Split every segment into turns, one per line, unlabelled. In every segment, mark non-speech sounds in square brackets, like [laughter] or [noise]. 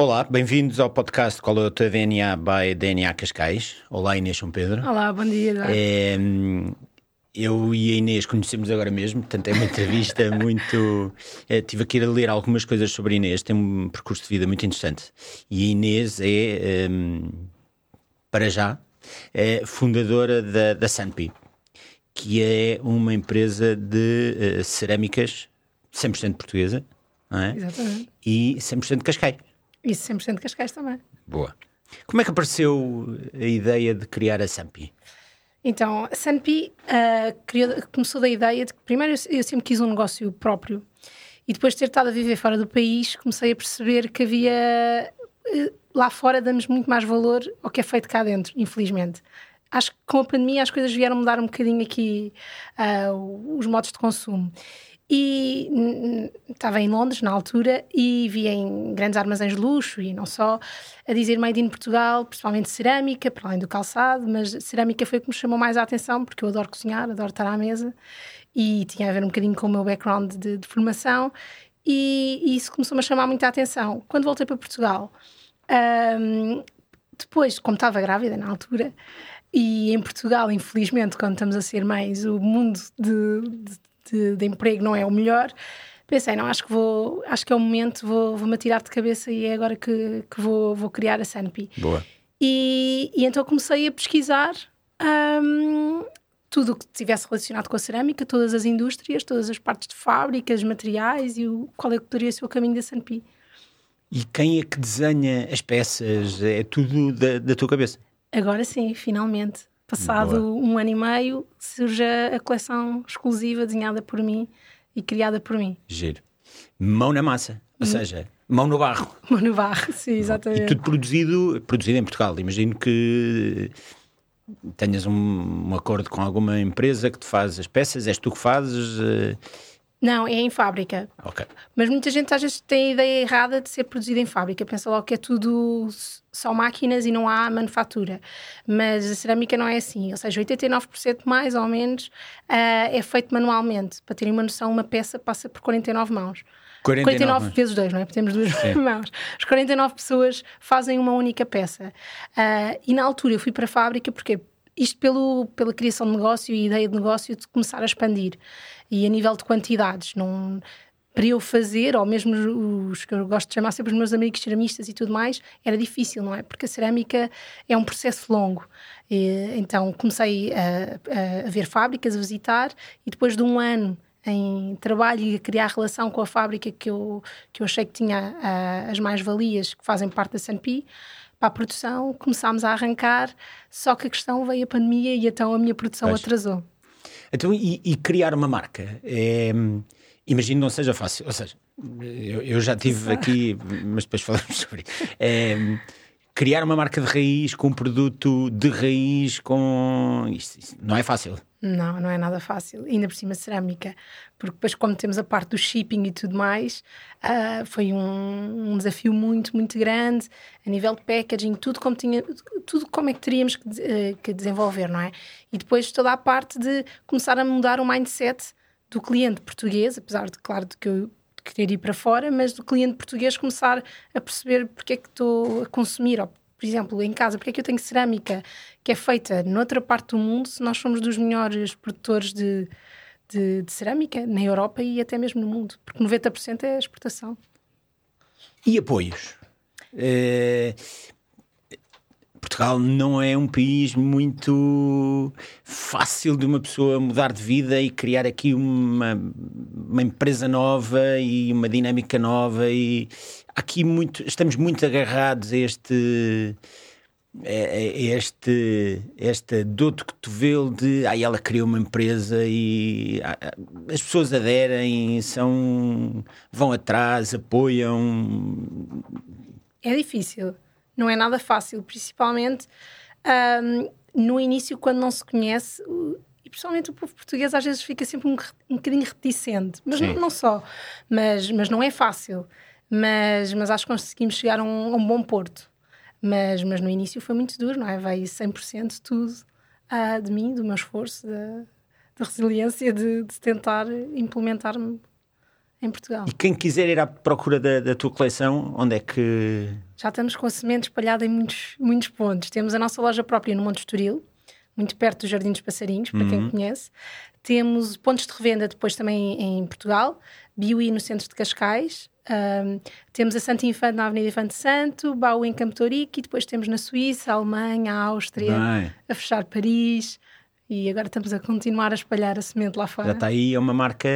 Olá, bem-vindos ao podcast Qual é o teu DNA by DNA Cascais. Olá Inês São Pedro.
Olá, bom dia.
É, eu e a Inês conhecemos agora mesmo, portanto é uma entrevista [laughs] muito. É, tive aqui a ler algumas coisas sobre a Inês, tem um percurso de vida muito interessante. E a Inês é, um, para já, é fundadora da, da Sanpi, que é uma empresa de uh, cerâmicas 100% portuguesa não é?
Exatamente.
e 100% Cascais.
E 100% de Cascais também.
Boa. Como é que apareceu a ideia de criar a Sampi?
Então, a Sanpi uh, começou da ideia de que, primeiro, eu, eu sempre quis um negócio próprio e depois de ter estado a viver fora do país, comecei a perceber que havia. Uh, lá fora damos muito mais valor ao que é feito cá dentro, infelizmente. Acho que com a pandemia as coisas vieram mudar um bocadinho aqui uh, os modos de consumo. E estava em Londres na altura e vi em grandes armazéns de luxo e não só a dizer Made in Portugal, principalmente cerâmica, para além do calçado, mas cerâmica foi o que me chamou mais a atenção porque eu adoro cozinhar, adoro estar à mesa e tinha a ver um bocadinho com o meu background de, de formação e, e, isso começou-me a chamar muita atenção. Quando voltei para Portugal, um, depois, como estava grávida na altura, e em Portugal, infelizmente, quando estamos a ser mães, o mundo de, de de, de, emprego não é o melhor. Pensei, não, acho que vou, acho que é o momento, vou, vou-me atirar de cabeça e é agora que, que vou, vou criar a Sanpi.
Boa.
E, e então comecei a pesquisar um, tudo o que tivesse relacionado com a cerâmica, todas as indústrias, todas as partes de fábricas, materiais e o, qual é que poderia ser o caminho da Sanpi.
E quem é que desenha as peças? É tudo da, da tua cabeça?
Agora sim, finalmente. Passado Boa. um ano e meio, surge a coleção exclusiva desenhada por mim e criada por mim.
Giro. Mão na massa, ou hum. seja, mão no barro. [laughs]
Mão no barro, sim, exatamente.
E tudo produzido, produzido em Portugal. Imagino que tenhas um, um, acordo com alguma empresa que te faz as peças, és tu que fazes. Uh
não, é em fábrica.
Ok.
Mas muita gente às vezes tem a ideia errada de ser produzido em fábrica. Pensa logo que é tudo só máquinas e não há manufatura. Mas a cerâmica não é assim. Ou seja, 89% mais ou menos uh, é feito manualmente. Para terem uma noção, uma peça passa por 49 mãos.
49,
49 vezes 2, não é? Porque temos duas Sim. mãos. As 49 pessoas fazem uma única peça. Uh, e na altura eu fui para a fábrica porque isto pelo, pela criação de negócio e ideia de negócio de começar a expandir. E a nível de quantidades, não, para eu fazer, ou mesmo os que eu gosto de chamar sempre os meus amigos ceramistas e tudo mais, era difícil, não é? Porque a cerâmica é um processo longo. E, então comecei a, a, ver fábricas, a visitar, e depois de um ano em trabalho e a criar relação com a fábrica que eu, que eu achei que tinha uh, as mais-valias que fazem parte da Sanpi, para a produção, começámos a arrancar, só que a questão veio a pandemia e então a minha produção pois. atrasou.
Então, e, e, criar uma marca? É, imagino não seja fácil, ou seja, eu, eu já tive aqui, mas depois [laughs] falamos sobre isso. É, criar uma marca de raiz com um produto de raiz com. Isto, isto não é fácil.
Não, não é nada fácil. Ainda por cima cerâmica, porque depois, como temos a parte do shipping e tudo mais, uh, foi um, um, desafio muito, muito grande a nível de packaging, tudo como, tinha, tudo como é que teríamos que, uh, que desenvolver, não é? E depois toda a parte de começar a mudar o mindset do cliente português, apesar de, claro, de que eu querer ir para fora, mas do cliente português começar a perceber porque é que estou a consumir, ou por exemplo, em casa, porque é que eu tenho cerâmica que é feita noutra parte do mundo se nós somos dos melhores produtores de, de, de cerâmica na Europa e até mesmo no mundo? Porque 90% é exportação.
E apoios? É, Portugal não é um país muito fácil de uma pessoa mudar de vida e criar aqui uma, uma empresa nova e uma dinâmica nova e aqui muito, estamos muito agarrados a este este este duto cotovelo de ah, ela criou uma empresa e ah, as pessoas aderem são vão atrás apoiam.
É difícil não é nada fácil, principalmente um, no início, quando não se conhece. E principalmente o povo português às vezes fica sempre um, um bocadinho reticente, mas não, não, só, mas, mas não é fácil. Mas, mas acho que conseguimos chegar a um, a um bom porto. Mas, mas no início foi muito duro, não é? Veio 100% tudo uh, de mim, do meu esforço, da, resiliência de, de tentar implementar em Portugal.
E quem quiser ir à procura da, da tua coleção, onde é que.
Já estamos com a semente espalhada em muitos, muitos pontos. Temos a nossa loja própria no Monte Estoril, muito perto do Jardim dos Passarinhos, para quem conhece. Temos pontos de revenda depois também em Portugal, Biuí no centro de Cascais. Um, temos a Santo Infante na Avenida Infante Santo, Bau em Campo Torico e depois temos na Suíça, a Alemanha, a Áustria,
Bem.
a fechar Paris. E agora estamos a continuar a espalhar a semente lá fora.
Já está aí, é uma marca.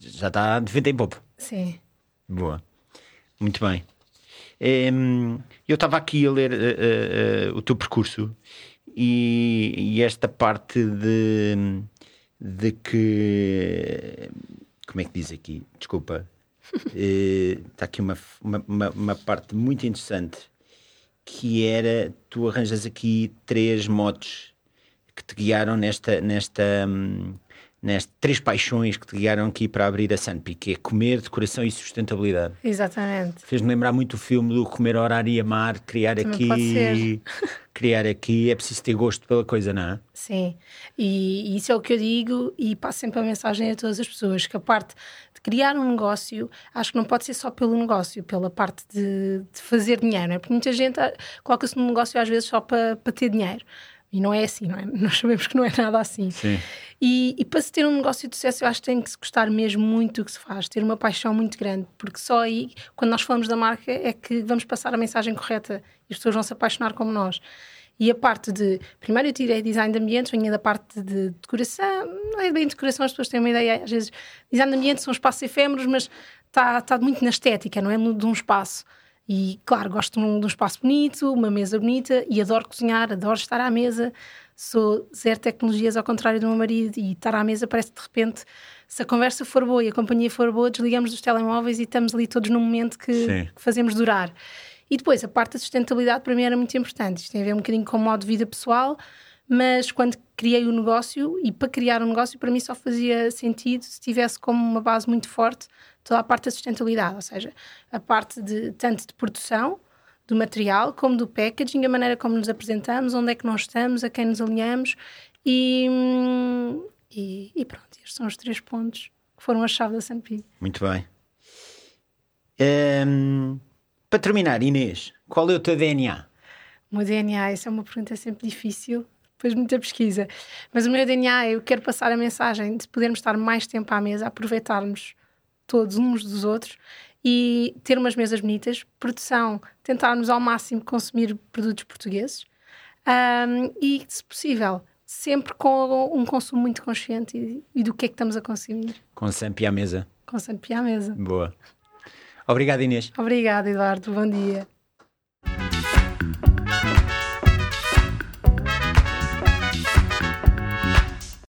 Já está de vento em popo.
Sim.
Boa. Muito bem. Em, eu estava aqui a ler eh, eh, o teu percurso e, e esta parte de, de que. Como é que diz aqui? Desculpa. [laughs] Está aqui uma, uma, uma- uma parte muito interessante que era tu arranjas aqui três motos que te guiaram nesta nesta hum, nesta três paixões que te guiaram aqui para abrir a Sanpi, que é comer, decoração e sustentabilidade.
Exatamente.
Fez-me lembrar muito o filme do comer, orar e amar, criar
Também
aqui, [laughs] criar aqui, é preciso ter gosto pela coisa, não é?
Sim, e, e isso é o que eu digo e passo sempre a mensagem a todas as pessoas: que a parte de criar um negócio, acho que não pode ser só pelo negócio, pela parte de, de fazer dinheiro, não é? Porque muita gente ah, coloca-se no negócio às vezes só para, para ter dinheiro. E não é assim, não é? [laughs] Nós sabemos que não é nada assim.
Sim.
E, e para se ter um negócio de sucesso, eu acho que tem que se gostar mesmo muito do que se faz, ter uma paixão muito grande, porque só aí, quando nós falamos da marca, é que vamos passar a mensagem correta e as pessoas vão se apaixonar como nós. E a parte de. Primeiro eu tirei design de ambientes, vinha da parte de decoração, não é bem decoração, as pessoas têm uma ideia, às vezes, design de ambientes são espaços efêmeros, mas está tá muito na estética, não é? De um espaço. E claro, gosto de um, de um espaço bonito, uma mesa bonita e adoro cozinhar, adoro estar à mesa. Sou zero tecnologias, ao contrário do meu marido, e estar à mesa parece de repente, se a conversa for boa e a companhia for boa, desligamos dos telemóveis e estamos ali todos num momento que, que fazemos durar. E depois, a parte da sustentabilidade para mim era muito importante. Isto tem a ver um bocadinho com o modo de vida pessoal, mas quando criei o negócio, e para criar um negócio, para mim só fazia sentido se tivesse como uma base muito forte toda a parte da sustentabilidade, ou seja, a parte de tanto de produção do material como do packaging, a maneira como nos apresentamos, onde é que nós estamos, a quem nos alinhamos e, e, e pronto, estes são os três pontos que foram a chave da Sanpi.
Muito bem. Ehm, para terminar, Inês, qual é o teu DNA?
O meu DNA, essa é uma pergunta sempre difícil, depois de muita pesquisa. Mas o meu DNA, eu quero passar a mensagem de podermos estar mais tempo à mesa, aproveitarmos todos uns dos outros e ter umas mesas bonitas, produção, tentarmos ao máximo consumir produtos portugueses Ahm, e, se possível, sempre com um consumo muito consciente e, e do que é que estamos a consumir.
Com Sampi à mesa.
Com Santo Pia à mesa.
Boa. Obrigado, Inês.
Obrigada, Eduardo. Bom dia.